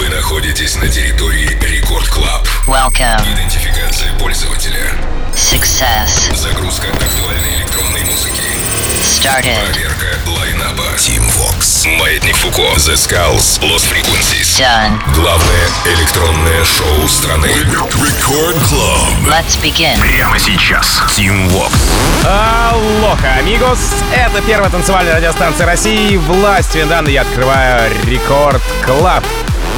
Вы находитесь на территории Record Club. Welcome. Идентификация пользователя. Success. Загрузка актуальной электронной музыки. Started. Проверка line-up а. Tim Vox. Маятник Фуко. The Skulls. Lost Frequencies. Done. Главное электронное шоу страны. Record Club. Let's begin. Прямо сейчас. Tim Vox. Алоха, amigos! Это первая танцевальная радиостанция России. Властью данной я открываю Record Club.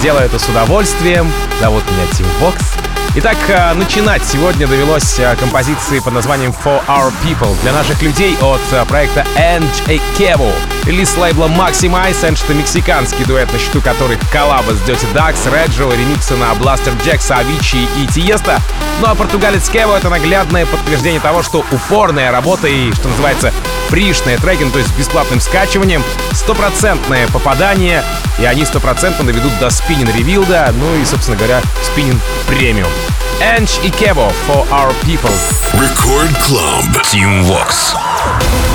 Делаю это с удовольствием. Зовут меня Тим Вокс. Итак, э, начинать сегодня довелось э, композиции под названием For Our People для наших людей от э, проекта Ange Kevo. Релиз лейбла Maximize, Ange это мексиканский дуэт, на счету которых коллаба с Dirty Ducks, Реджо, ремиксы на Blaster Jacks, Avicii и Тиеста. Ну а португалец Kevo это наглядное подтверждение того, что упорная работа и, что называется, фришные треки, ну, то есть с бесплатным скачиванием, стопроцентное попадание, и они стопроцентно доведут до спиннин ревилда, ну и, собственно говоря, спиннин премиум. Ange Ikebo for our people. Record Club Team Vox.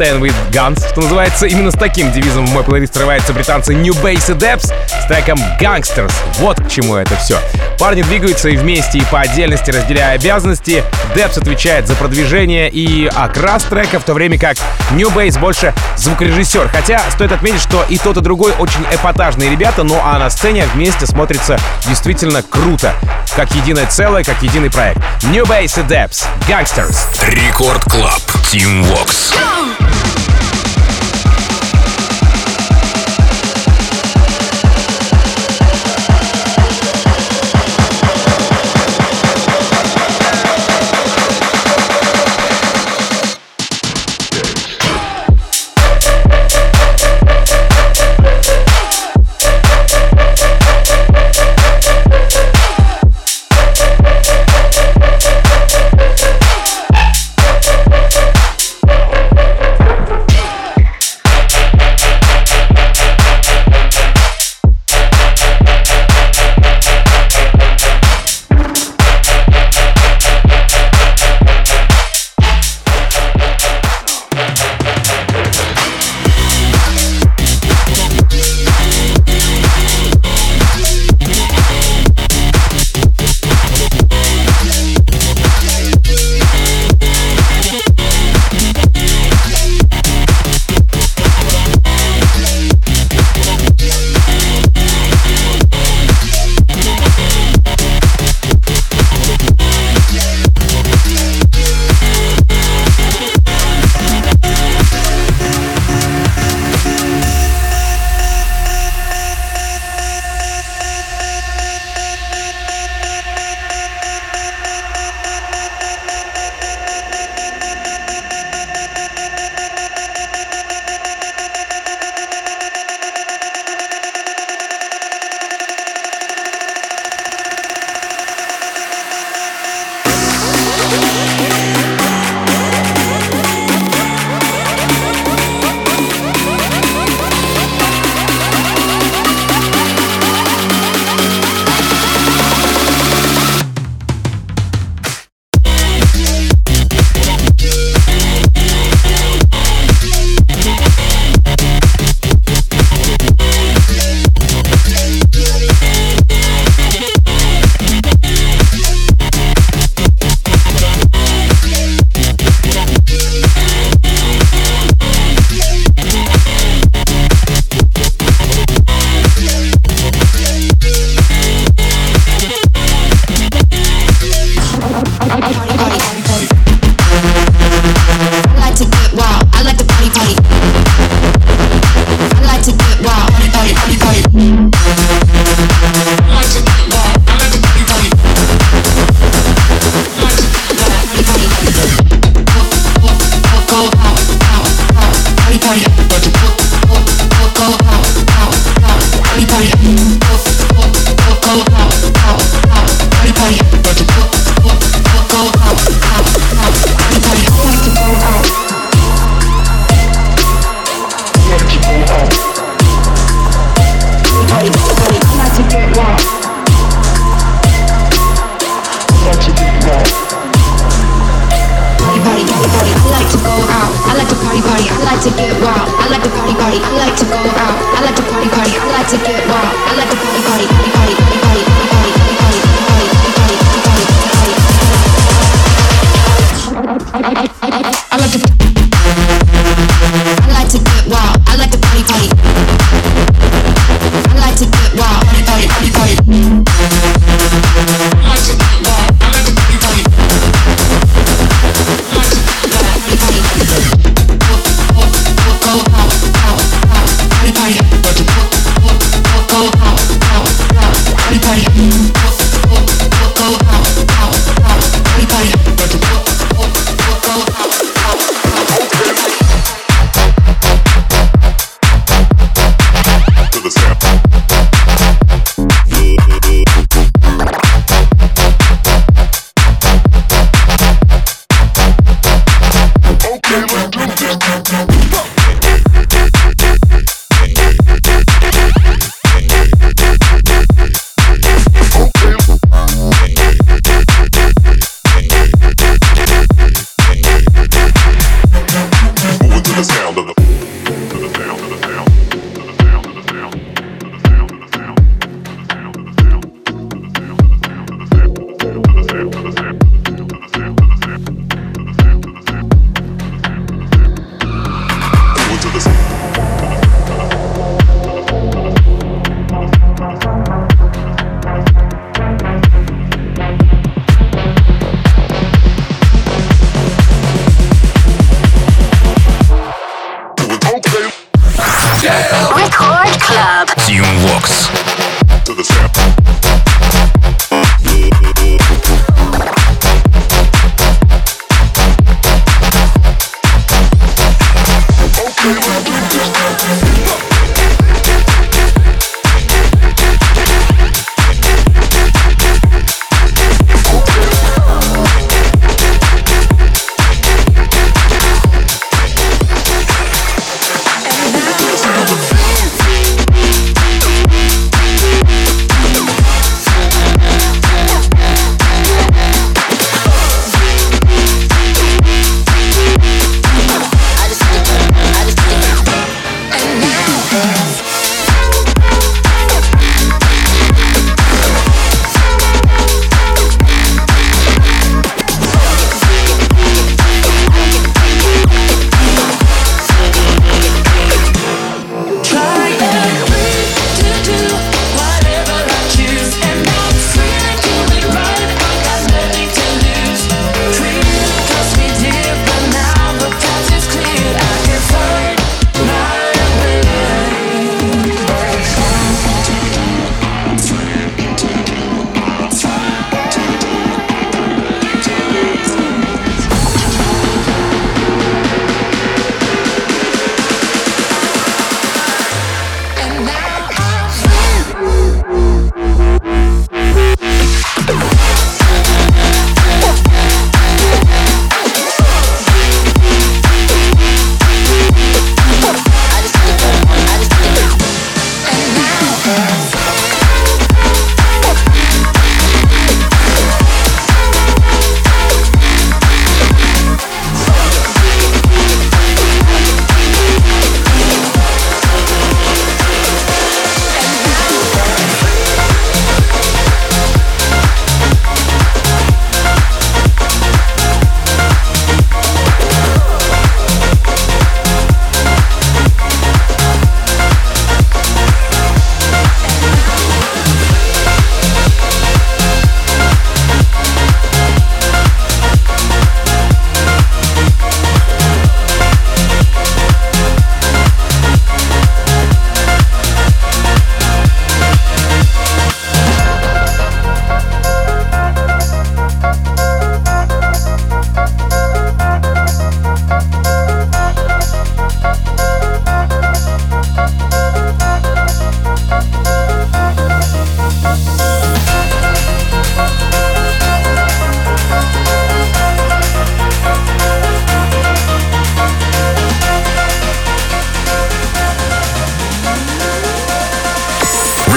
Britain with Guns, что называется, именно с таким девизом в мой плейлист срываются британцы New Bass и Debs с треком Gangsters. Вот к чему это все. Парни двигаются и вместе, и по отдельности разделяя обязанности. Debs отвечает за продвижение и окрас трека, в то время как New Bass больше звукорежиссер. Хотя стоит отметить, что и тот, и другой очень эпатажные ребята, ну а на сцене вместе смотрится действительно круто как единое целое, как единый проект. New Base и Depths. Gangsters. Рекорд Клаб. Team Vox.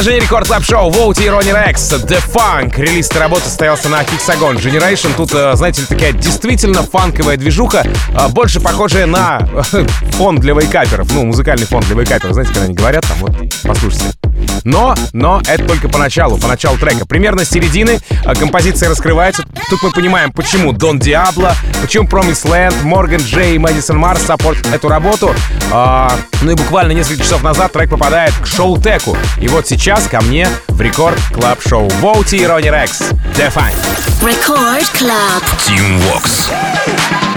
Продолжение рекорд клаб шоу Воути и Ронни Рекс The Funk. Релиз работы состоялся на Hexagon Generation. Тут, э, знаете ли, такая действительно фанковая движуха, э, больше похожая на фон для вейкаперов. Ну, музыкальный фон для вейкаперов. Знаете, когда они говорят там, вот, послушайте. Но, но это только поначалу, поначалу трека. Примерно с середины э, композиция раскрывается. Тут мы понимаем, почему Дон Диабло, почему Promise Land, Морган Джей и Мэдисон Марс саппорт эту работу. А, ну и буквально несколько часов назад трек попадает к шоу-теку. И вот сейчас ко мне в рекорд клаб шоу Воути и Ронни Рекс. Define. Record Club. Team Vox.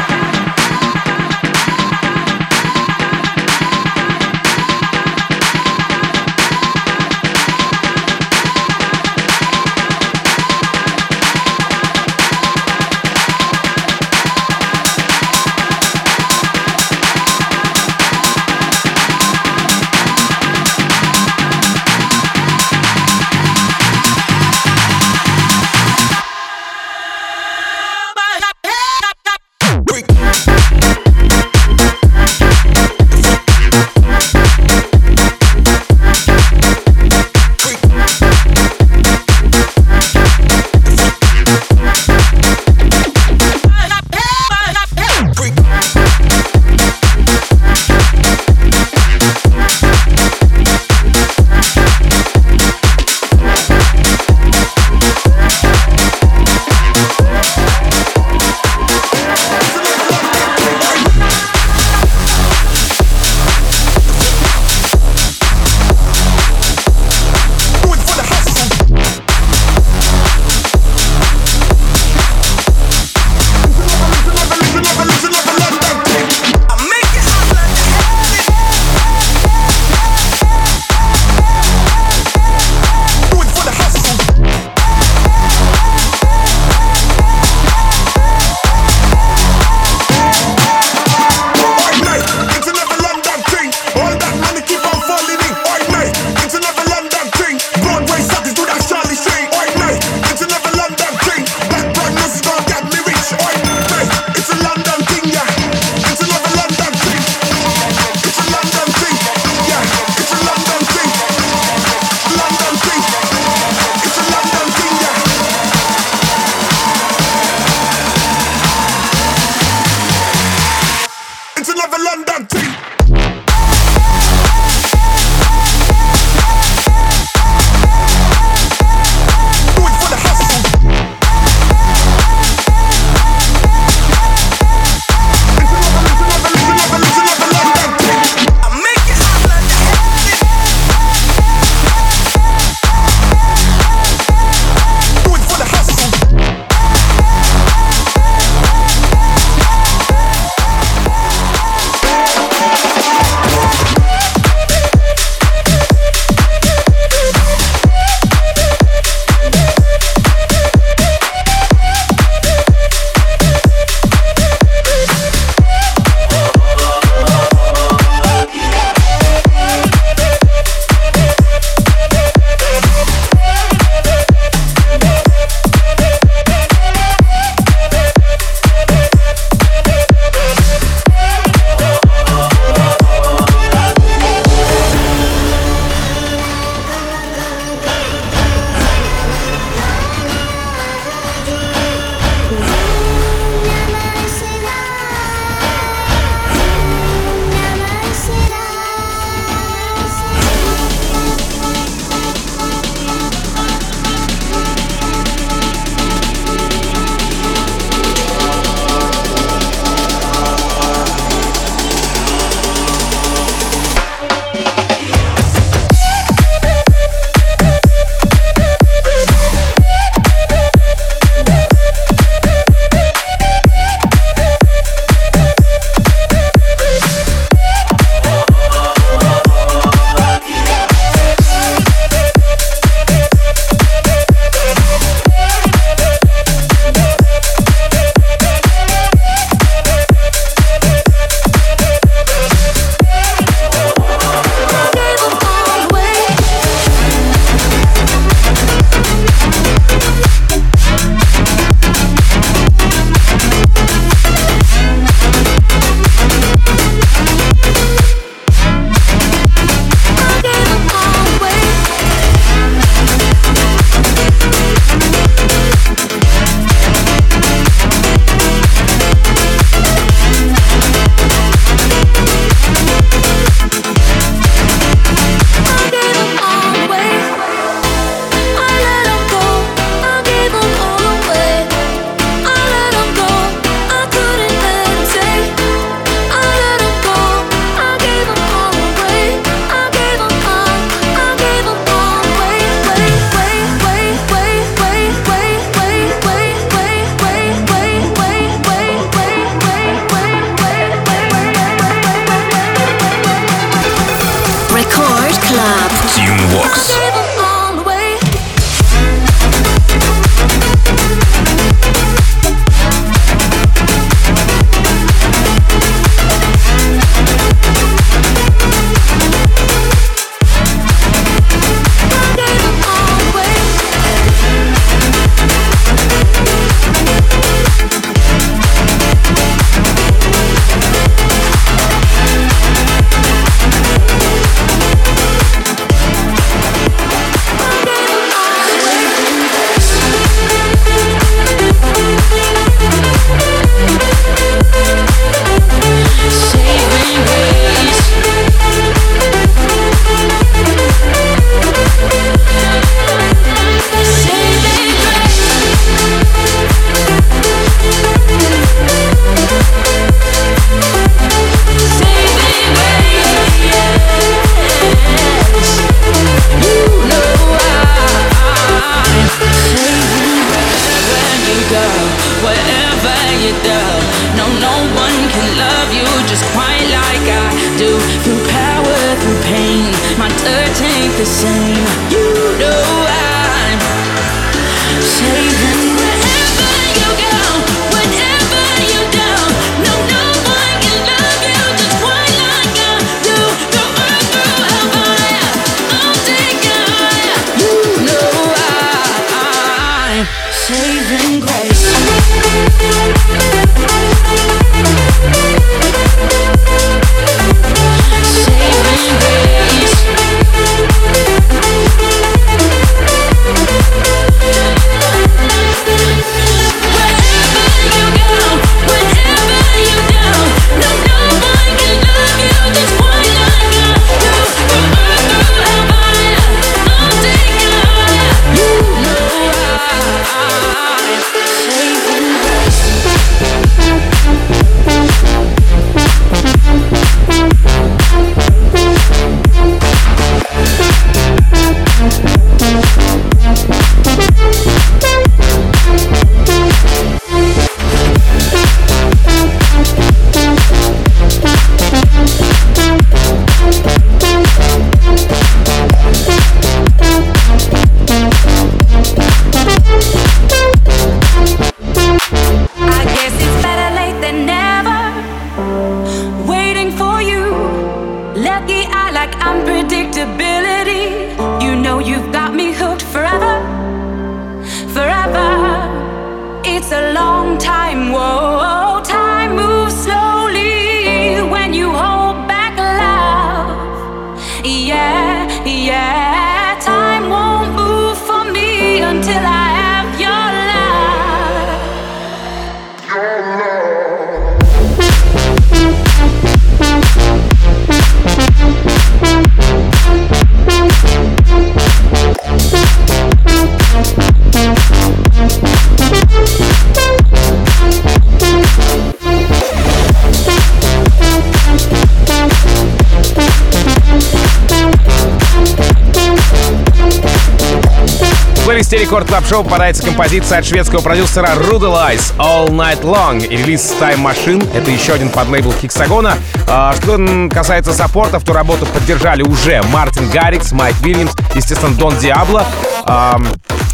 Record Club Show попадается композиция от шведского продюсера Rudelize All Night Long и релиз Time Machine. Это еще один подлейбл Хексагона. А, Что касается саппортов, то работу поддержали уже Мартин Гаррикс, Майк Вильямс, естественно, Дон Диабло. Ам,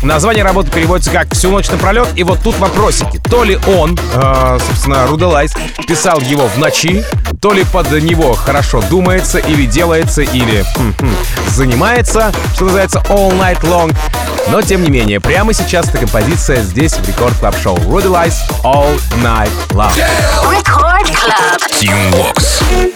Название работы переводится как «Всю ночь напролет». И вот тут вопросики. То ли он, э, собственно, Руделайс, писал его в ночи, то ли под него хорошо думается, или делается, или хм-хм, занимается, что называется All Night Long. Но, тем не менее, прямо сейчас эта композиция здесь, в Record Club Show. Rudelise All Night Long. Record Club. Tim Vox.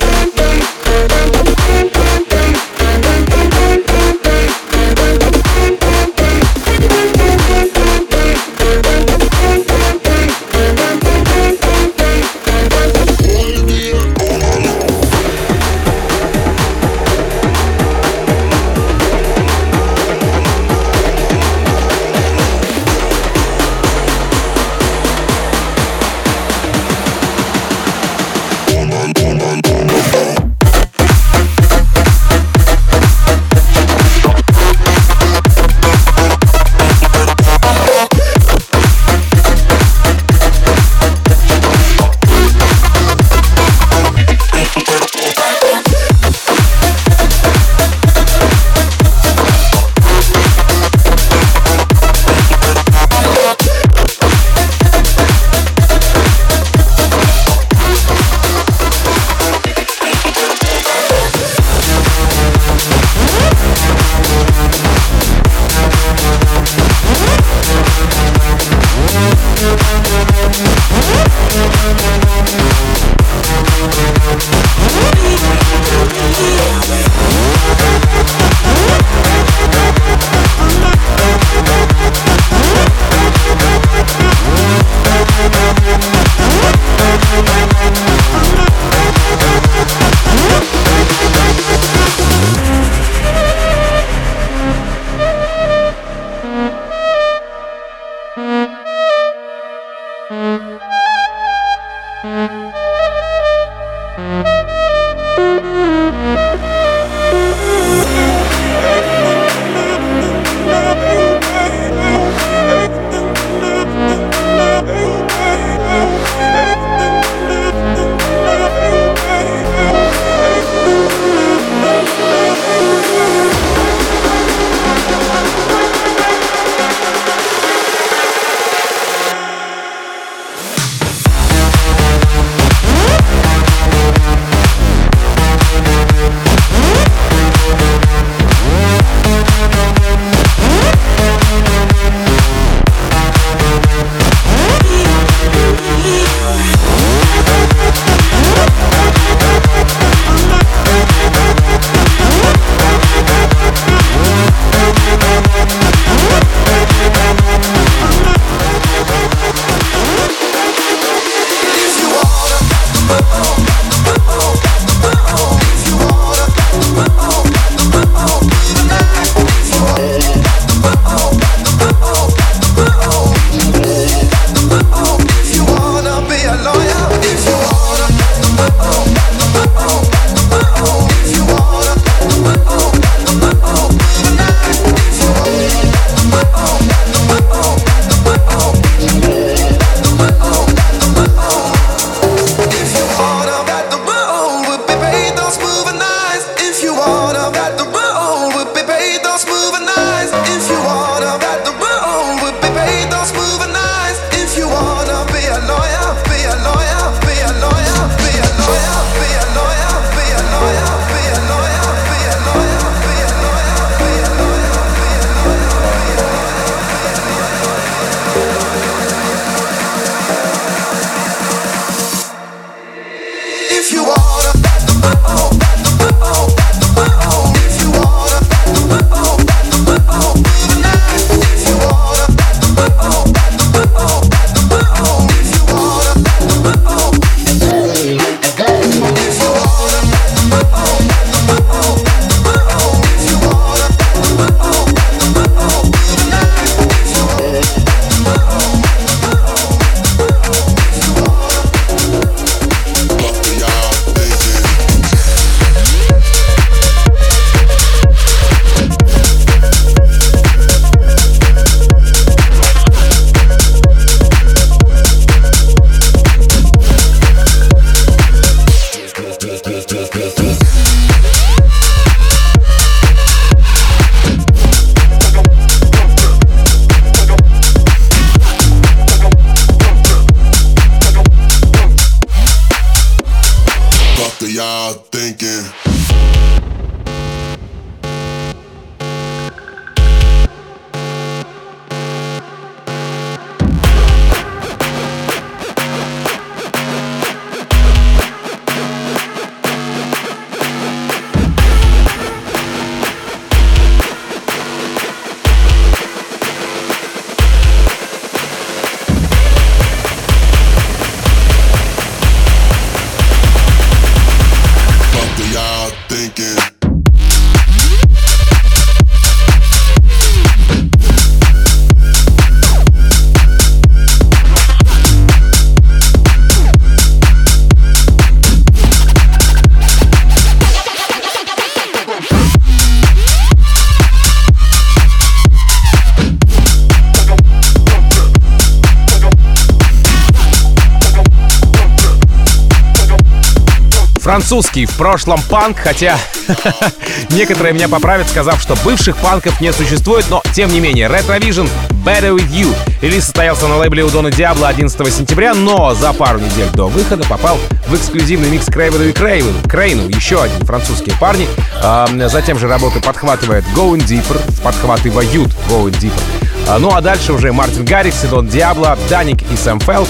Французский в прошлом панк, хотя некоторые меня поправят, сказав, что бывших панков не существует, но тем не менее. Retrovision Better With You. Релиз состоялся на лейбле у Дона Диабло 11 сентября, но за пару недель до выхода попал в эксклюзивный микс Крейвену и Крейвену. Крейну, еще один французские парни. А, затем же работы подхватывает Going Deeper, подхватывают Going Deeper. А, ну а дальше уже Мартин Гаррикс и Дон Диабло, Даник и Сэм Фелл.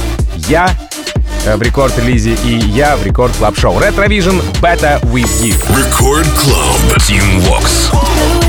Я в рекорд-релизе и я в рекорд клаб шоу Retrovision Better With You. Record Club. Team Vox.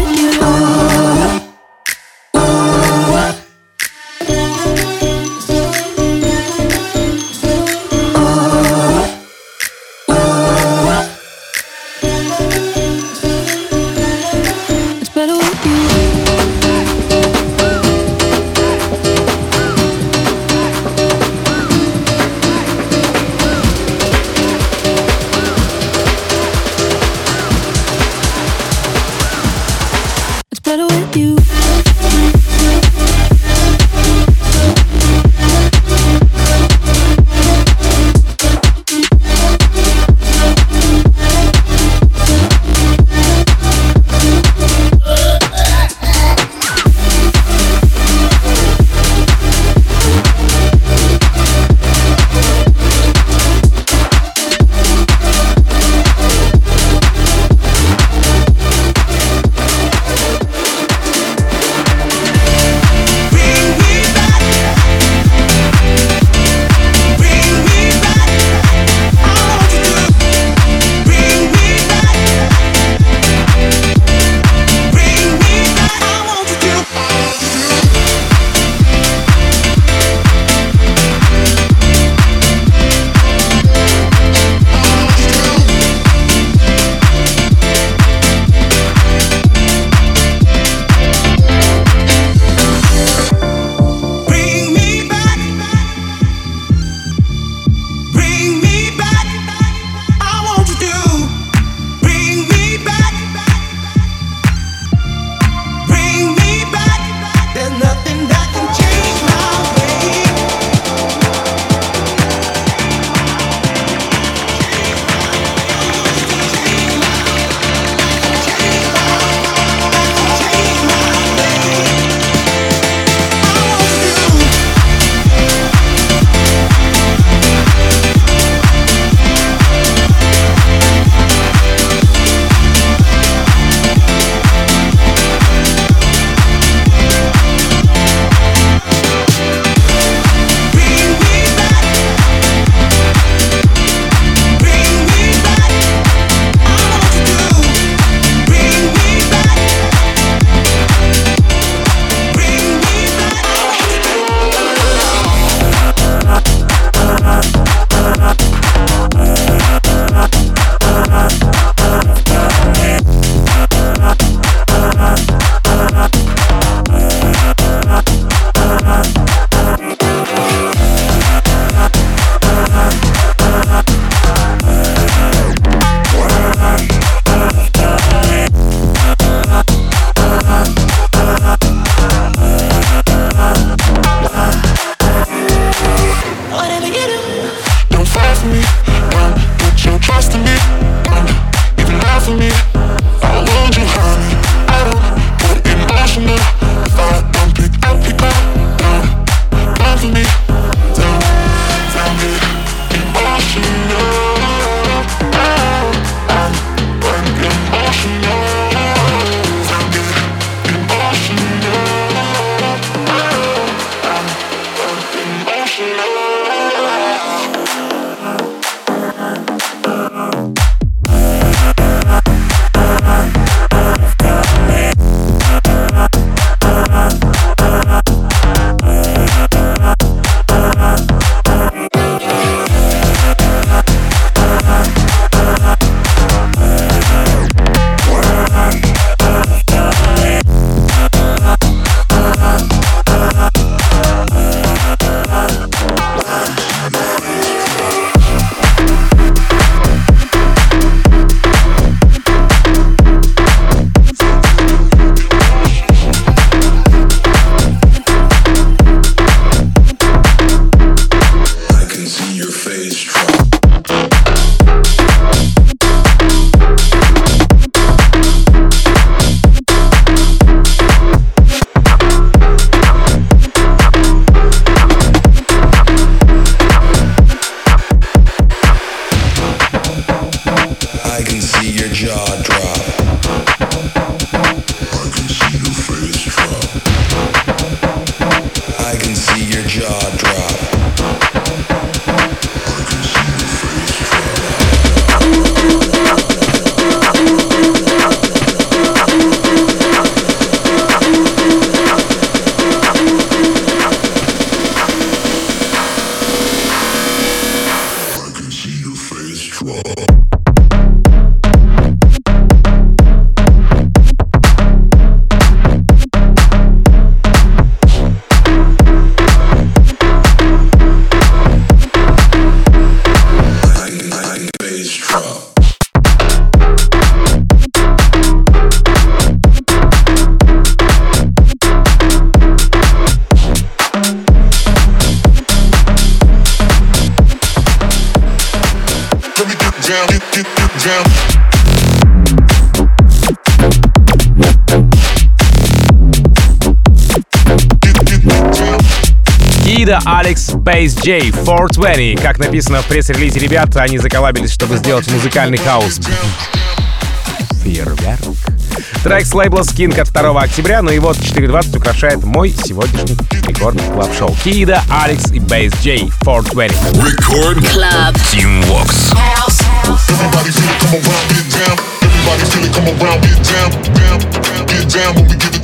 Бейс Джей, 420. Как написано в пресс-релизе ребят, они заколабились, чтобы сделать музыкальный хаос. Фейерверк. Трек с лейбла Skink от 2 октября, и вот 4.20 украшает мой сегодняшний рекорд клаб шоу Кида, Алекс и Бейс Джей, 420. Record Club. Team Vox. Everybody feel it, come around, get down. Everybody feel it, come around, get down, down, get down when we give it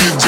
you do.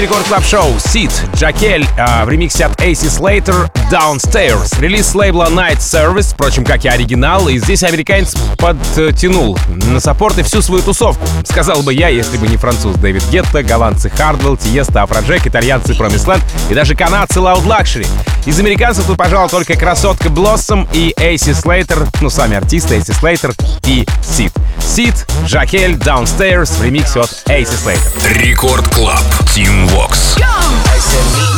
Record Club Show. Сид, Джакель а, в ремиксе от AC Slater Downstairs. Релиз лейбла Night Service, впрочем, как и оригинал. И здесь американец подтянул на саппорты всю свою тусовку. Сказал бы я, если бы не француз Дэвид Гетта, голландцы Хардвелл, Тиесто, Афроджек, итальянцы Промисленд и даже канадцы Loud Luxury. Из американцев тут, пожалуй, только красотка Блоссом и AC Slater, ну, сами артисты AC Slater и Сид. Сид, Джакель, Downstairs в ремиксе от AC Slater. Record Club. Team Vox. I said,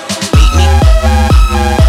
Me. Me.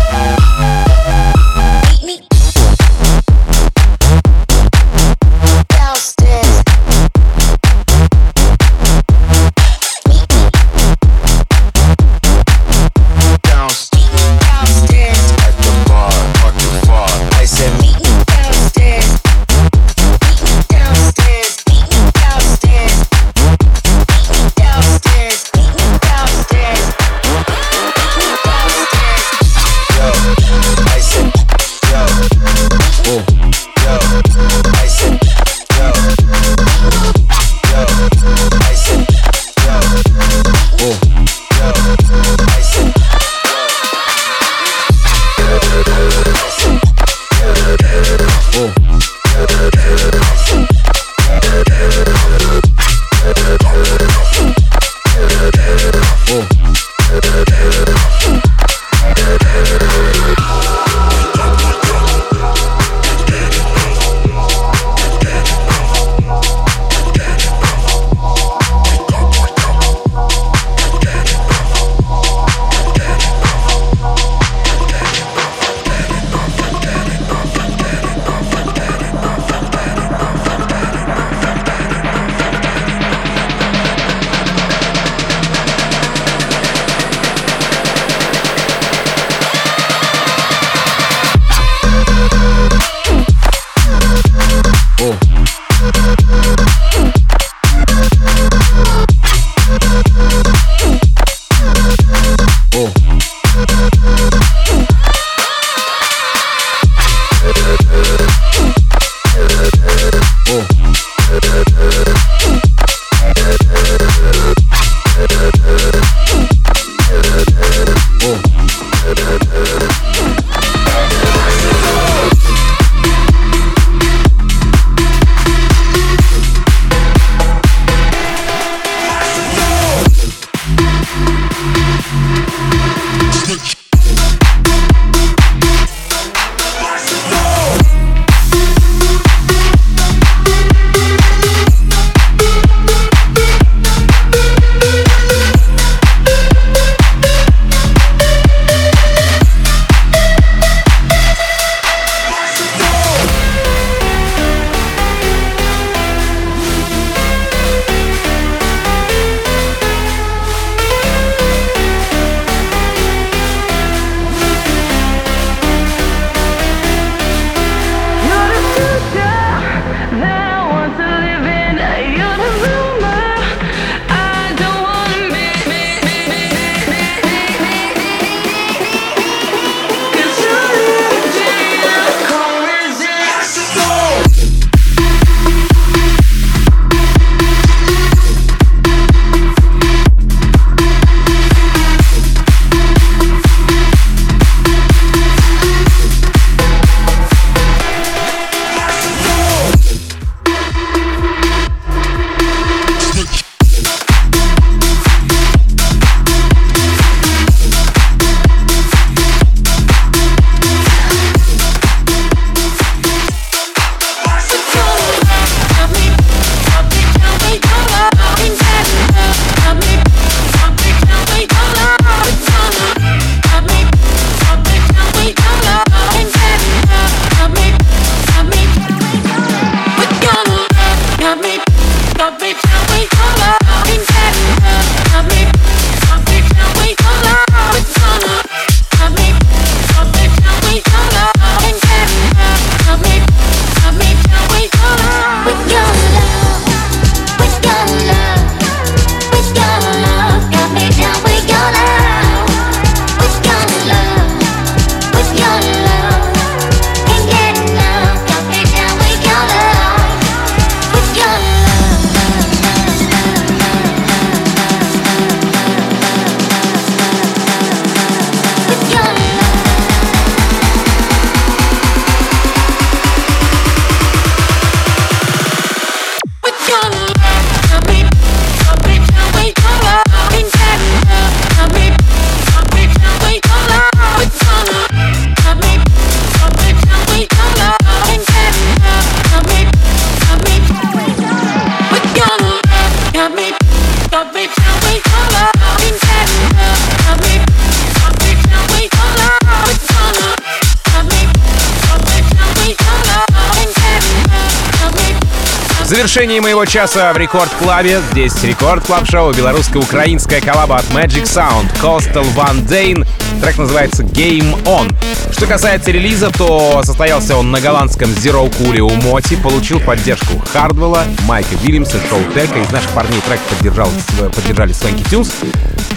Завершении моего часа в Record Club е. Здесь Record Club Show, белорусско-украинская коллаба от Magic Sound, Coastal Van Dane. Трек называется Game On. Что касается релиза, то состоялся он на голландском Zero Cool у Моти, получил поддержку Хардвелла, Майка Вильямса, Showtek а. Из наших парней трек поддержал, поддержали Swanky Tunes,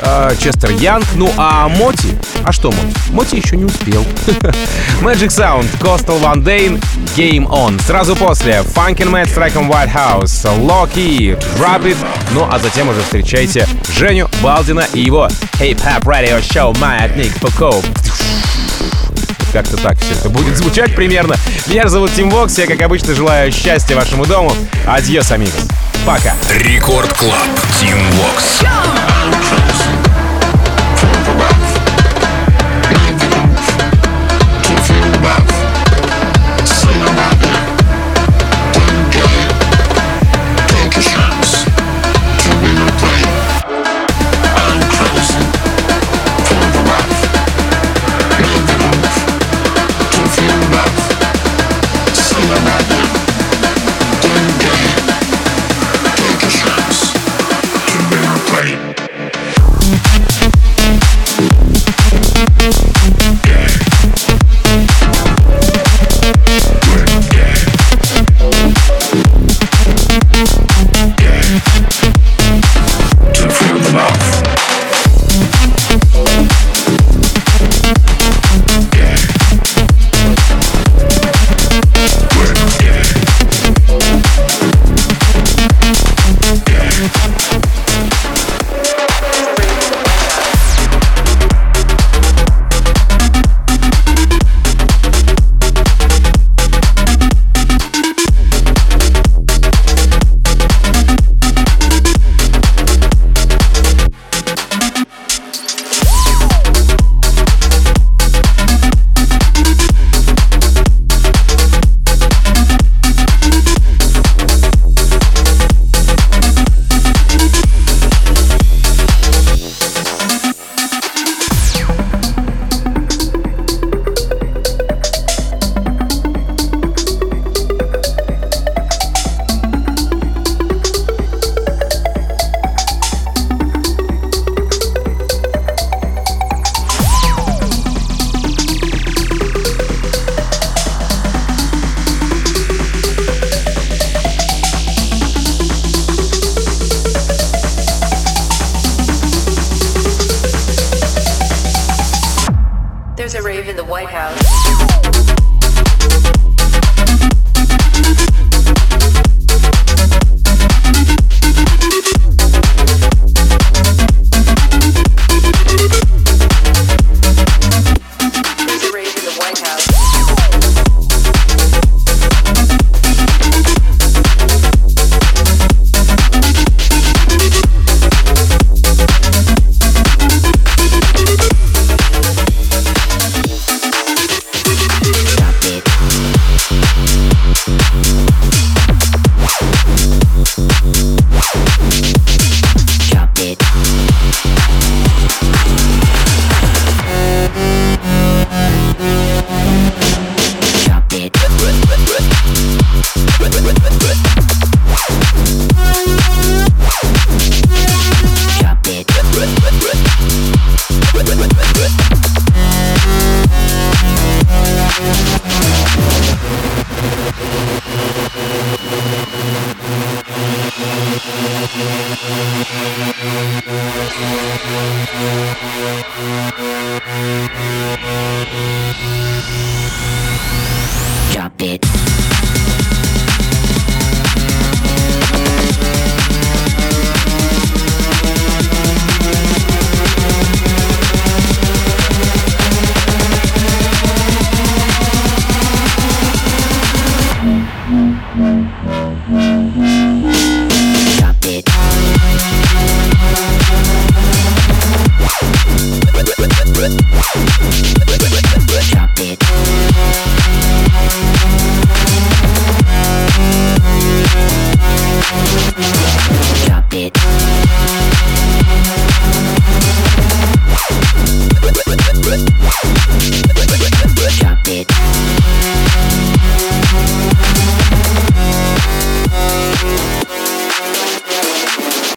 э, Честер Янг. Ну а Моти? А что Моти? Моти еще не успел. Magic Sound, Coastal Van Dane, Game On. Сразу после Funkin Matt с треком White House, Loki, Drop It. Ну а затем уже встречайте Женю Балдина и его Hey Pap Radio Show Маятник Фуко. Как-то так все это будет звучать примерно. Меня зовут Тим Вокс, я, как обычно, желаю счастья вашему дому. Adiós, amigos. Пока. Record Club. Тим Вокс.